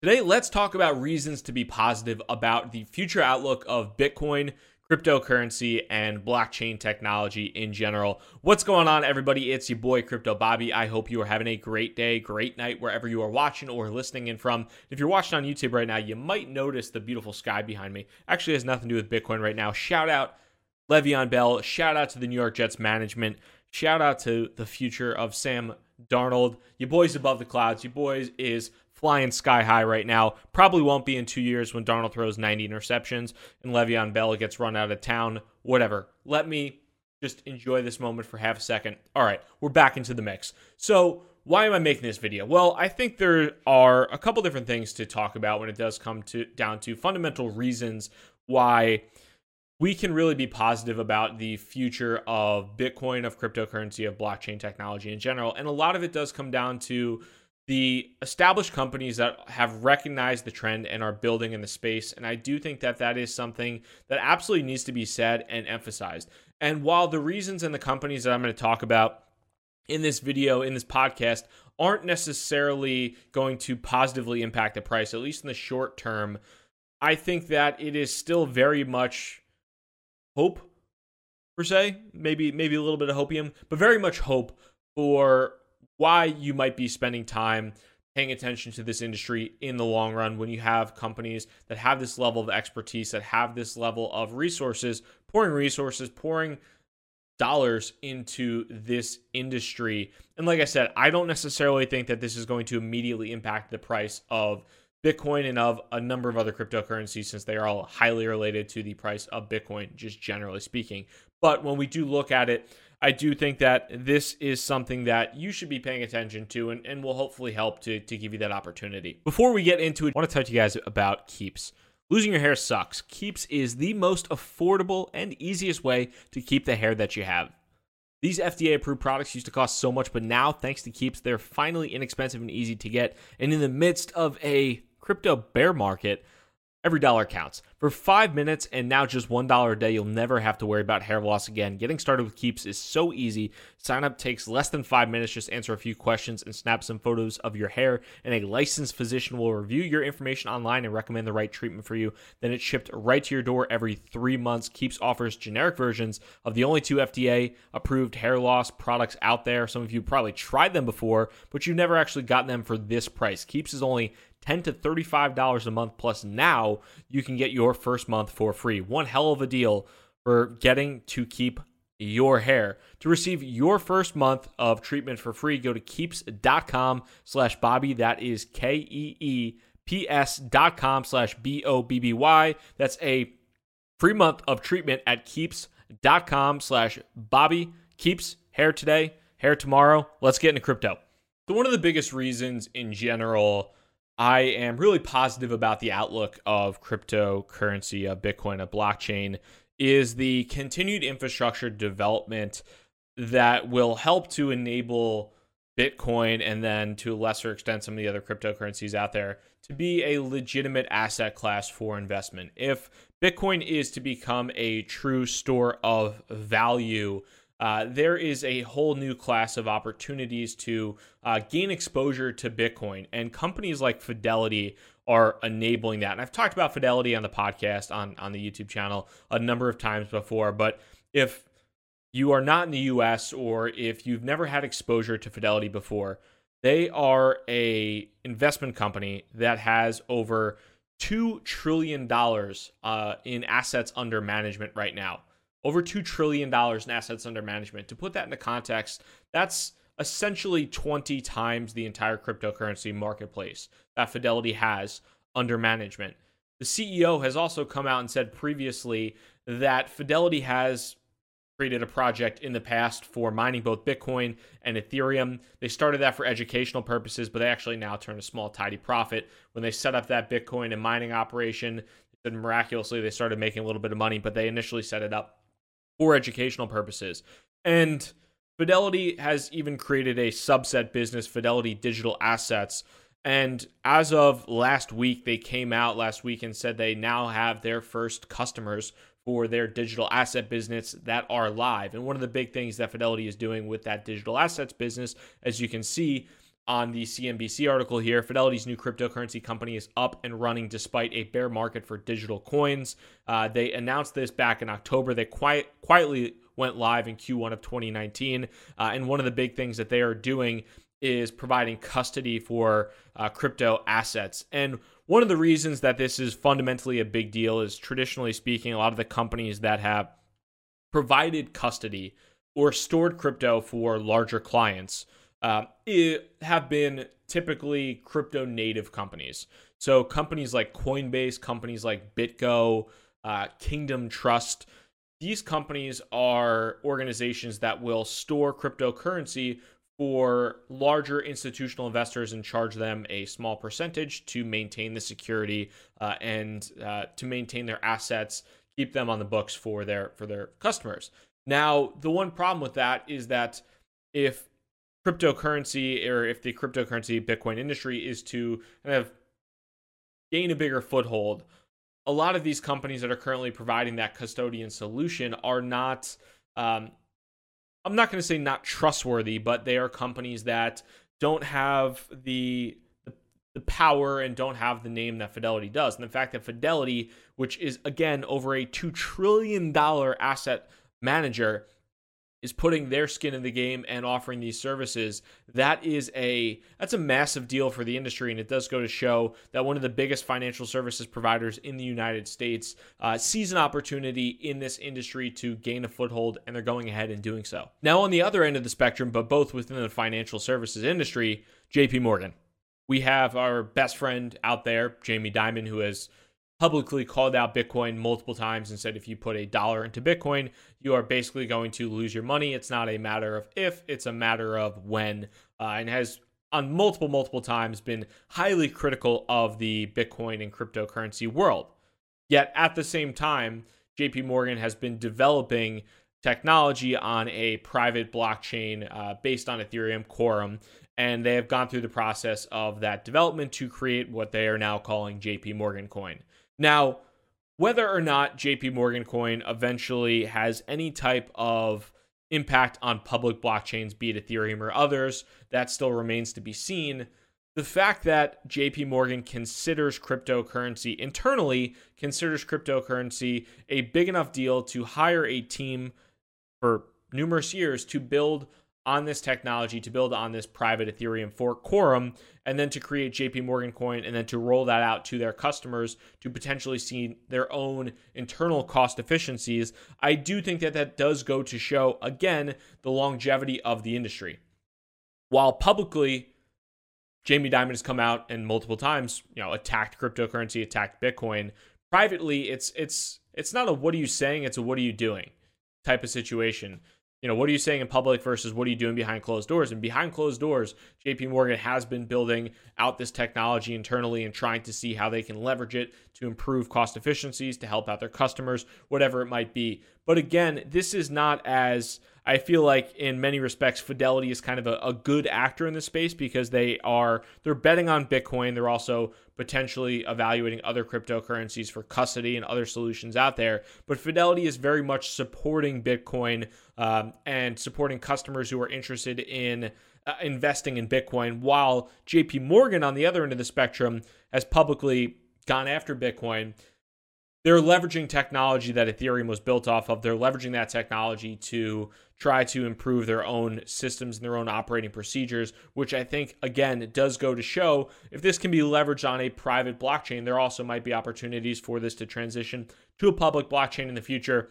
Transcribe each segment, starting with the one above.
Today, let's talk about reasons to be positive about the future outlook of Bitcoin, cryptocurrency, and blockchain technology in general. What's going on, everybody? It's your boy, Crypto Bobby. I hope you are having a great day, great night, wherever you are watching or listening in from. If you're watching on YouTube right now, you might notice the beautiful sky behind me. Actually, has nothing to do with Bitcoin right now. Shout out Le'Veon Bell. Shout out to the New York Jets management. Shout out to the future of Sam Darnold. Your boy's above the clouds. Your boys is flying sky high right now. Probably won't be in two years when Darnold throws 90 interceptions and Le'Veon Bell gets run out of town. Whatever. Let me just enjoy this moment for half a second. All right, we're back into the mix. So, why am I making this video? Well, I think there are a couple different things to talk about when it does come to down to fundamental reasons why we can really be positive about the future of Bitcoin, of cryptocurrency, of blockchain technology in general. And a lot of it does come down to the established companies that have recognized the trend and are building in the space. And I do think that that is something that absolutely needs to be said and emphasized. And while the reasons and the companies that I'm going to talk about in this video, in this podcast, aren't necessarily going to positively impact the price, at least in the short term, I think that it is still very much hope, per se. Maybe maybe a little bit of hopium, but very much hope for why you might be spending time paying attention to this industry in the long run when you have companies that have this level of expertise, that have this level of resources, pouring resources, pouring dollars into this industry. And like I said, I don't necessarily think that this is going to immediately impact the price of Bitcoin and of a number of other cryptocurrencies since they are all highly related to the price of Bitcoin, just generally speaking. But when we do look at it, I do think that this is something that you should be paying attention to and, and will hopefully help to, to give you that opportunity. Before we get into it, I want to talk to you guys about Keeps. Losing your hair sucks. Keeps is the most affordable and easiest way to keep the hair that you have. These FDA approved products used to cost so much, but now, thanks to Keeps, they're finally inexpensive and easy to get. And in the midst of a crypto bear market, Every dollar counts. For five minutes and now just $1 a day, you'll never have to worry about hair loss again. Getting started with Keeps is so easy. Sign up takes less than five minutes. Just answer a few questions and snap some photos of your hair, and a licensed physician will review your information online and recommend the right treatment for you. Then it's shipped right to your door every three months. Keeps offers generic versions of the only two FDA approved hair loss products out there. Some of you probably tried them before, but you've never actually gotten them for this price. Keeps is only 10 to $35 a month plus now you can get your first month for free. One hell of a deal for getting to keep your hair. To receive your first month of treatment for free go to keeps.com slash bobby. That is k-e-e-p-s dot com slash b-o-b-b-y that's a free month of treatment at keeps.com slash bobby. Keeps hair today hair tomorrow. Let's get into crypto. So one of the biggest reasons in general I am really positive about the outlook of cryptocurrency, of Bitcoin, of blockchain, is the continued infrastructure development that will help to enable Bitcoin and then to a lesser extent some of the other cryptocurrencies out there to be a legitimate asset class for investment. If Bitcoin is to become a true store of value, uh, there is a whole new class of opportunities to uh, gain exposure to Bitcoin. And companies like Fidelity are enabling that. And I've talked about Fidelity on the podcast, on, on the YouTube channel, a number of times before. But if you are not in the US or if you've never had exposure to Fidelity before, they are a investment company that has over $2 trillion uh, in assets under management right now over $2 trillion in assets under management. To put that into context, that's essentially 20 times the entire cryptocurrency marketplace that Fidelity has under management. The CEO has also come out and said previously that Fidelity has created a project in the past for mining both Bitcoin and Ethereum. They started that for educational purposes, but they actually now turn a small, tidy profit. When they set up that Bitcoin and mining operation, then miraculously they started making a little bit of money, but they initially set it up for educational purposes. And Fidelity has even created a subset business, Fidelity Digital Assets. And as of last week, they came out last week and said they now have their first customers for their digital asset business that are live. And one of the big things that Fidelity is doing with that digital assets business, as you can see on the CNBC article here. Fidelity's new cryptocurrency company is up and running despite a bear market for digital coins. Uh, they announced this back in October. They quiet, quietly went live in Q1 of 2019. Uh, and one of the big things that they are doing is providing custody for uh, crypto assets. And one of the reasons that this is fundamentally a big deal is traditionally speaking, a lot of the companies that have provided custody or stored crypto for larger clients uh, have been typically crypto native companies. So companies like Coinbase, companies like BitGo, uh, Kingdom Trust, these companies are organizations that will store cryptocurrency for larger institutional investors and charge them a small percentage to maintain the security uh, and uh, to maintain their assets, keep them on the books for their for their customers. Now, the one problem with that is that if cryptocurrency or if the cryptocurrency Bitcoin industry is to kind of gain a bigger foothold, a lot of these companies that are currently providing that custodian solution are not um, I'm not going to say not trustworthy, but they are companies that don't have the, the power and don't have the name that Fidelity does. And the fact that Fidelity, which is again over a two trillion dollar asset manager, is putting their skin in the game and offering these services that is a that's a massive deal for the industry. And it does go to show that one of the biggest financial services providers in the united states uh, sees an opportunity in this industry to gain a foothold and they're going ahead and doing so. Now on the other end of the spectrum but both within the financial services industry jp morgan. We have our best friend out there jamie dimon who has publicly called out Bitcoin multiple times and said if you put a dollar into Bitcoin, you are basically going to lose your money. It's not a matter of if, it's a matter of when, uh, and has on multiple, multiple times been highly critical of the Bitcoin and cryptocurrency world. Yet at the same time, JP Morgan has been developing technology on a private blockchain uh, based on Ethereum Quorum. And they have gone through the process of that development to create what they are now calling JP Morgan Coin. Now, whether or not JP Morgan coin eventually has any type of impact on public blockchains, be it Ethereum or others, that still remains to be seen. The fact that JP Morgan considers cryptocurrency internally, considers cryptocurrency a big enough deal to hire a team for numerous years to build on this technology to build on this private Ethereum fork Quorum, and then to create JP Morgan coin, and then to roll that out to their customers to potentially see their own internal cost efficiencies. I do think that that does go to show, again, the longevity of the industry. While publicly, Jamie Dimon has come out and multiple times, you know, attacked cryptocurrency, attacked Bitcoin. Privately, it's it's it's not a what are you saying, it's a what are you doing type of situation you know, what are you saying in public versus what are you doing behind closed doors? And behind closed doors, JP Morgan has been building out this technology internally and trying to see how they can leverage it to improve cost efficiencies, to help out their customers, whatever it might be. But again, this is not as I feel like in many respects, Fidelity is kind of a, a, good actor in this space because they are they're betting on Bitcoin. They're also potentially evaluating other cryptocurrencies for custody and other solutions out there. But Fidelity is very much supporting Bitcoin um, and supporting customers who are interested in uh, investing in Bitcoin. While J.P. Morgan on the other end of the spectrum has publicly gone after Bitcoin they're leveraging technology that Ethereum was built off of. They're leveraging that technology to try to improve their own systems and their own operating procedures, which I think, again, does go to show if this can be leveraged on a private blockchain, there also might be opportunities for this to transition to a public blockchain in the future.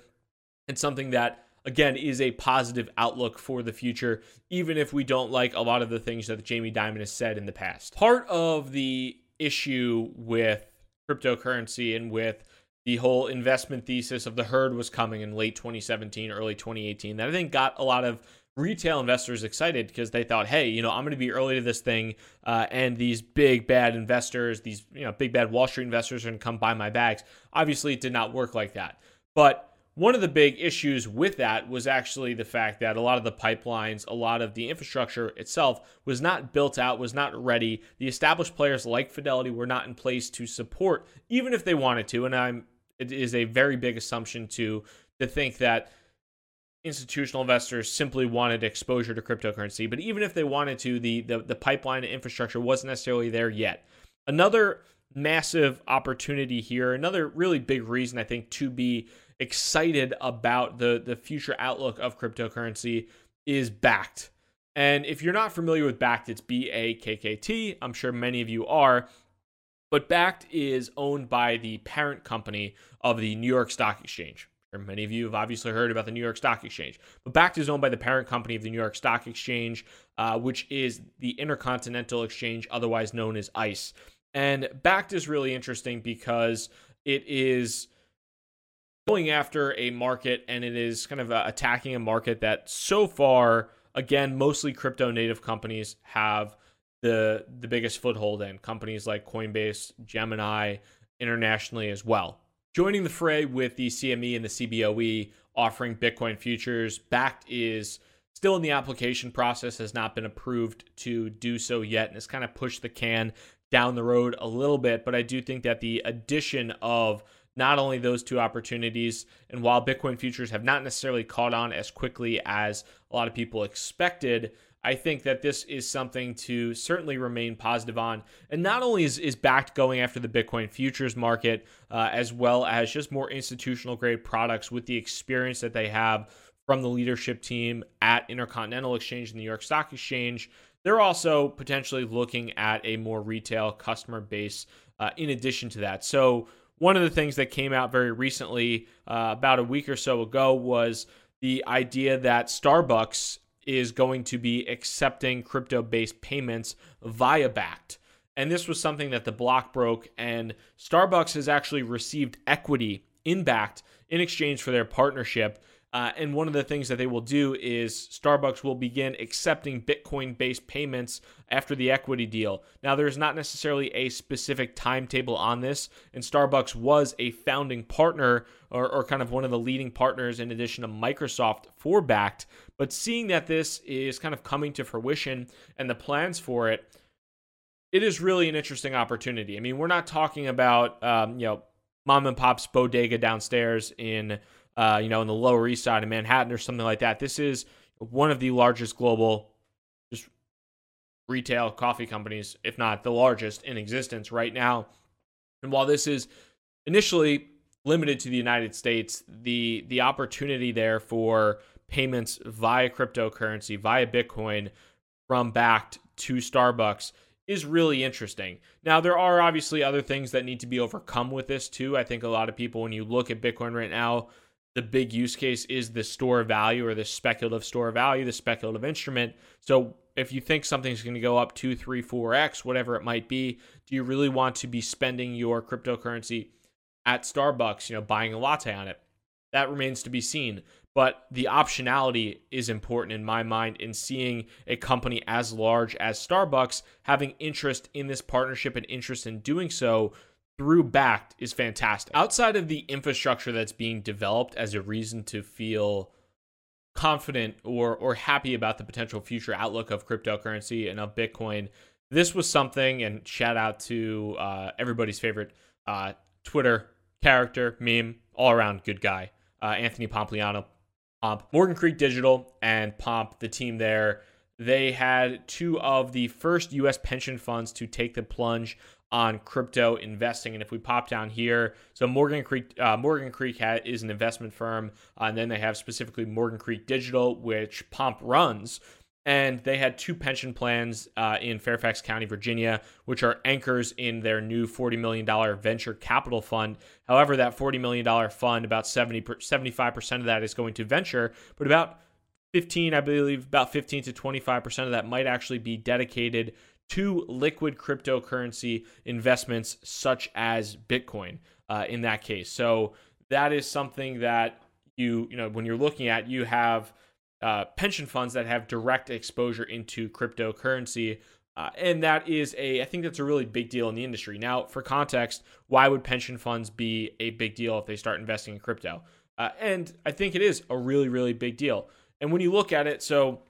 And something that, again, is a positive outlook for the future, even if we don't like a lot of the things that Jamie Dimon has said in the past. Part of the issue with cryptocurrency and with the whole investment thesis of the herd was coming in late 2017, early 2018. That I think got a lot of retail investors excited because they thought, hey, you know, I'm going to be early to this thing, uh, and these big bad investors, these you know big bad Wall Street investors, are going to come buy my bags. Obviously, it did not work like that. But one of the big issues with that was actually the fact that a lot of the pipelines, a lot of the infrastructure itself was not built out, was not ready. The established players like Fidelity were not in place to support, even if they wanted to. And I'm it is a very big assumption to to think that institutional investors simply wanted exposure to cryptocurrency. But even if they wanted to, the the, the pipeline infrastructure wasn't necessarily there yet. Another massive opportunity here, another really big reason I think to be excited about the the future outlook of cryptocurrency is Bakkt. And if you're not familiar with Bakkt, it's B A K K T. I'm sure many of you are. But Bakkt is owned by the parent company of the New York Stock Exchange. Many of you have obviously heard about the New York Stock Exchange. But Bakkt is owned by the parent company of the New York Stock Exchange, uh, which is the Intercontinental Exchange, otherwise known as ICE. And Bakkt is really interesting because it is going after a market and it is kind of uh, attacking a market that so far, again, mostly crypto native companies have the the biggest foothold in. Companies like Coinbase, Gemini, internationally as well. Joining the fray with the CME and the CBOE offering Bitcoin futures, Bakkt is still in the application process, has not been approved to do so yet, and has kind of pushed the can down the road a little bit. But I do think that the addition of not only those two opportunities, and while Bitcoin futures have not necessarily caught on as quickly as a lot of people expected, I think that this is something to certainly remain positive on. And not only is, is Bakkt going after the Bitcoin futures market, uh, as well as just more institutional grade products with the experience that they have from the leadership team at Intercontinental Exchange and the New York Stock Exchange. They're also potentially looking at a more retail customer base uh, in addition to that. So, one of the things that came out very recently, uh, about a week or so ago, was the idea that Starbucks is going to be accepting crypto based payments via Bakkt. And this was something that the block broke, and Starbucks has actually received equity in Bakkt in exchange for their partnership. Uh, and one of the things that they will do is Starbucks will begin accepting Bitcoin based payments after the equity deal. Now, there's not necessarily a specific timetable on this, and Starbucks was a founding partner or, or kind of one of the leading partners in addition to Microsoft for Bakkt. But seeing that this is kind of coming to fruition and the plans for it, it is really an interesting opportunity. I mean, we're not talking about, um, you know, mom and pop's bodega downstairs in uh, you know, in the Lower East Side of Manhattan or something like that. This is one of the largest global just retail coffee companies, if not the largest in existence right now. And while this is initially limited to the United States, the the opportunity there for payments via cryptocurrency, via Bitcoin from Bakkt to Starbucks is really interesting. Now, there are obviously other things that need to be overcome with this too. I think a lot of people, when you look at Bitcoin right now, the big use case is the store value or the speculative store value, the speculative instrument. So if you think something's going to go up two, three, four X, whatever it might be, do you really want to be spending your cryptocurrency at Starbucks, you know, buying a latte on it? That remains to be seen. But the optionality is important in my mind in seeing a company as large as Starbucks having interest in this partnership and interest in doing so through Bakkt is fantastic. Outside of the infrastructure that's being developed as a reason to feel confident or or happy about the potential future outlook of cryptocurrency and of Bitcoin, this was something. And shout out to uh, everybody's favorite uh, Twitter character meme, all around good guy, uh, Anthony Pompliano. Pomp, Morgan Creek Digital and Pomp, the team there, they had two of the first U.S. pension funds to take the plunge on crypto investing. And if we pop down here, so Morgan Creek, uh, Morgan Creek ha- is an investment firm, uh, and then they have specifically Morgan Creek Digital, which Pomp runs. And they had two pension plans uh, in Fairfax County, Virginia, which are anchors in their new $40 million venture capital fund. However, that $40 million fund, about 70 75% of that is going to venture, but about 15, I believe, about 15 to 25% of that might actually be dedicated to liquid cryptocurrency investments such as Bitcoin uh, in that case. So that is something that you, you know, when you're looking at, you have uh, pension funds that have direct exposure into cryptocurrency. Uh, and that is a, I think that's a really big deal in the industry. Now, for context, why would pension funds be a big deal if they start investing in crypto? Uh, and I think it is a really, really big deal. And when you look at it, so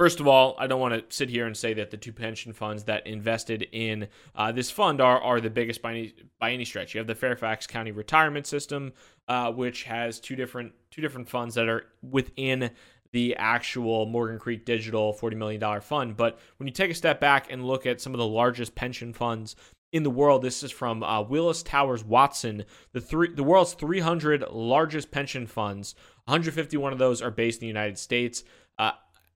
First of all, I don't want to sit here and say that the two pension funds that invested in uh, this fund are, are the biggest by any, by any stretch. You have the Fairfax County Retirement System, uh, which has two different two different funds that are within the actual Morgan Creek Digital $40 million fund. But when you take a step back and look at some of the largest pension funds in the world, this is from uh, Willis Towers Watson, the three the world's 300 largest pension funds. 151 of those are based in the United States. Uh,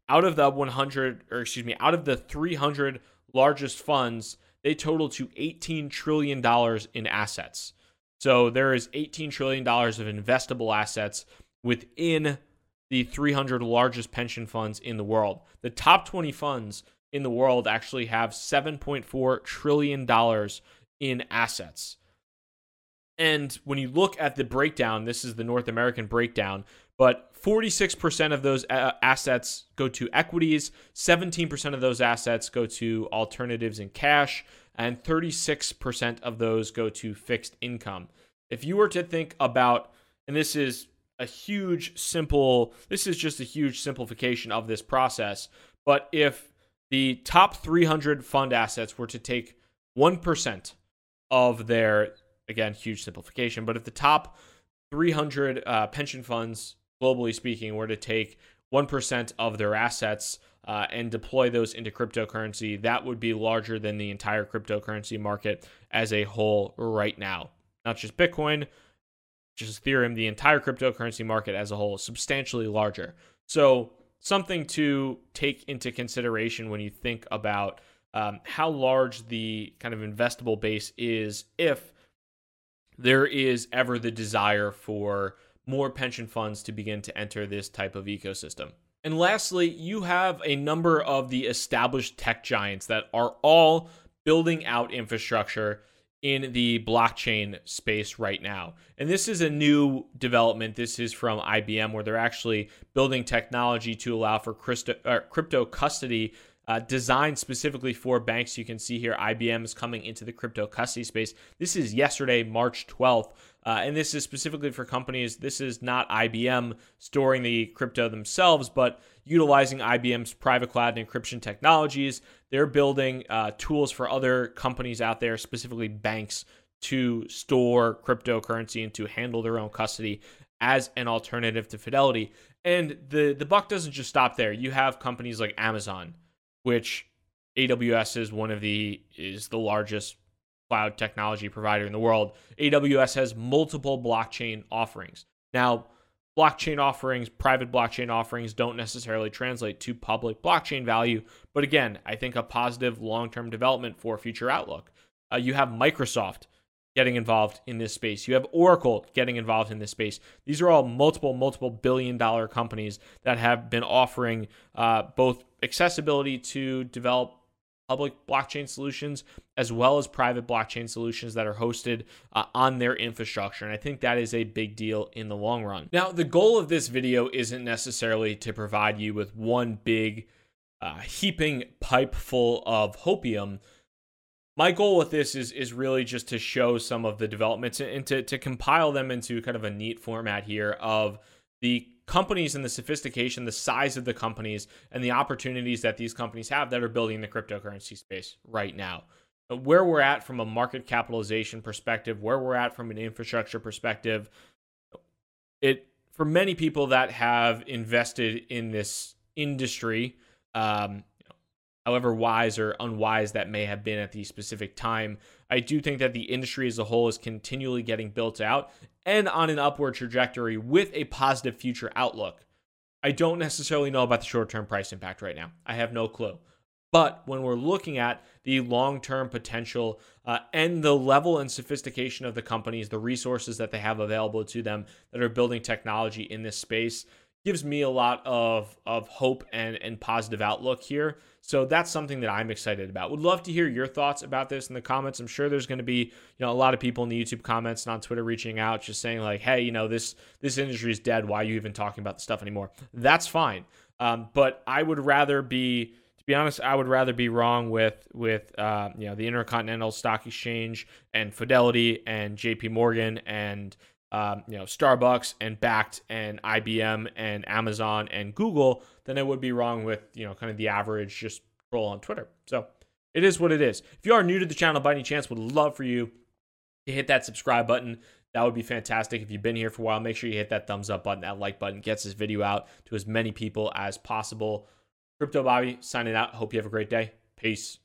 out of the 100 or excuse me out of the 300 largest funds they total to 18 trillion dollars in assets so there is 18 trillion dollars of investable assets within the 300 largest pension funds in the world the top 20 funds in the world actually have 7.4 trillion dollars in assets and when you look at the breakdown this is the north american breakdown but 46% of those uh, assets go to equities, 17% of those assets go to alternatives and cash, and 36% of those go to fixed income. If you were to think about, and this is a huge simple, this is just a huge simplification of this process, but if the top 300 fund assets were to take 1% of their, again, huge simplification, but if the top 300 uh, pension funds globally speaking, were to take 1% of their assets uh, and deploy those into cryptocurrency, that would be larger than the entire cryptocurrency market as a whole right now. Not just Bitcoin, just Ethereum, the entire cryptocurrency market as a whole is substantially larger. So, something to take into consideration when you think about um, how large the kind of investable base is if there is ever the desire for more pension funds to begin to enter this type of ecosystem. And lastly, you have a number of the established tech giants that are all building out infrastructure in the blockchain space right now. And this is a new development. This is from IBM, where they're actually building technology to allow for crypto, uh, crypto custody uh, designed specifically for banks. You can see here IBM is coming into the crypto custody space. This is yesterday, March 12th. Uh, and this is specifically for companies. This is not IBM storing the crypto themselves, but utilizing IBM's private cloud and encryption technologies. They're building uh, tools for other companies out there, specifically banks, to store cryptocurrency and to handle their own custody as an alternative to Fidelity. And the the buck doesn't just stop there. You have companies like Amazon, which AWS is one of the is the largest cloud technology provider in the world. AWS has multiple blockchain offerings. Now, blockchain offerings, private blockchain offerings don't necessarily translate to public blockchain value, but again, I think a positive long-term development for future outlook. Uh, you have Microsoft getting involved in this space. You have Oracle getting involved in this space. These are all multiple, multiple billion dollar companies that have been offering uh, both accessibility to develop public blockchain solutions as well as private blockchain solutions that are hosted uh, on their infrastructure. And I think that is a big deal in the long run. Now, the goal of this video isn't necessarily to provide you with one big uh, heaping pipe full of hopium my goal with this is is really just to show some of the developments and to, to compile them into kind of a neat format here of the companies and the sophistication, the size of the companies, and the opportunities that these companies have that are building the cryptocurrency space right now. Where we're at from a market capitalization perspective, where we're at from an infrastructure perspective, it for many people that have invested in this industry, um, however wise or unwise that may have been at the specific time. I do think that the industry as a whole is continually getting built out and on an upward trajectory with a positive future outlook. I don't necessarily know about the short term price impact right now. I have no clue. But when we're looking at the long term potential uh, and the level and sophistication of the companies, the resources that they have available to them that are building technology in this space, gives me a lot of of hope and and positive outlook here. So that's something that I'm excited about. Would love to hear your thoughts about this in the comments. I'm sure there's going to be, you know, a lot of people in the YouTube comments and on Twitter reaching out just saying like, "Hey, you know, this this industry is dead. Why are you even talking about the stuff anymore?" That's fine. Um, but I would rather be to be honest, I would rather be wrong with with uh, you know the Intercontinental Stock Exchange and Fidelity and J.P. Morgan and um, you know, Starbucks and Bakkt and IBM and Amazon and Google than it would be wrong with, you know, kind of the average just troll on Twitter. So it is what it is. If you are new to the channel by any chance, would love for you to hit that subscribe button. That would be fantastic. If you've been here for a while, make sure you hit that thumbs up button, that like button, gets this video out to as many people as possible. Crypto Bobby signing out. Hope you have a great day. Peace.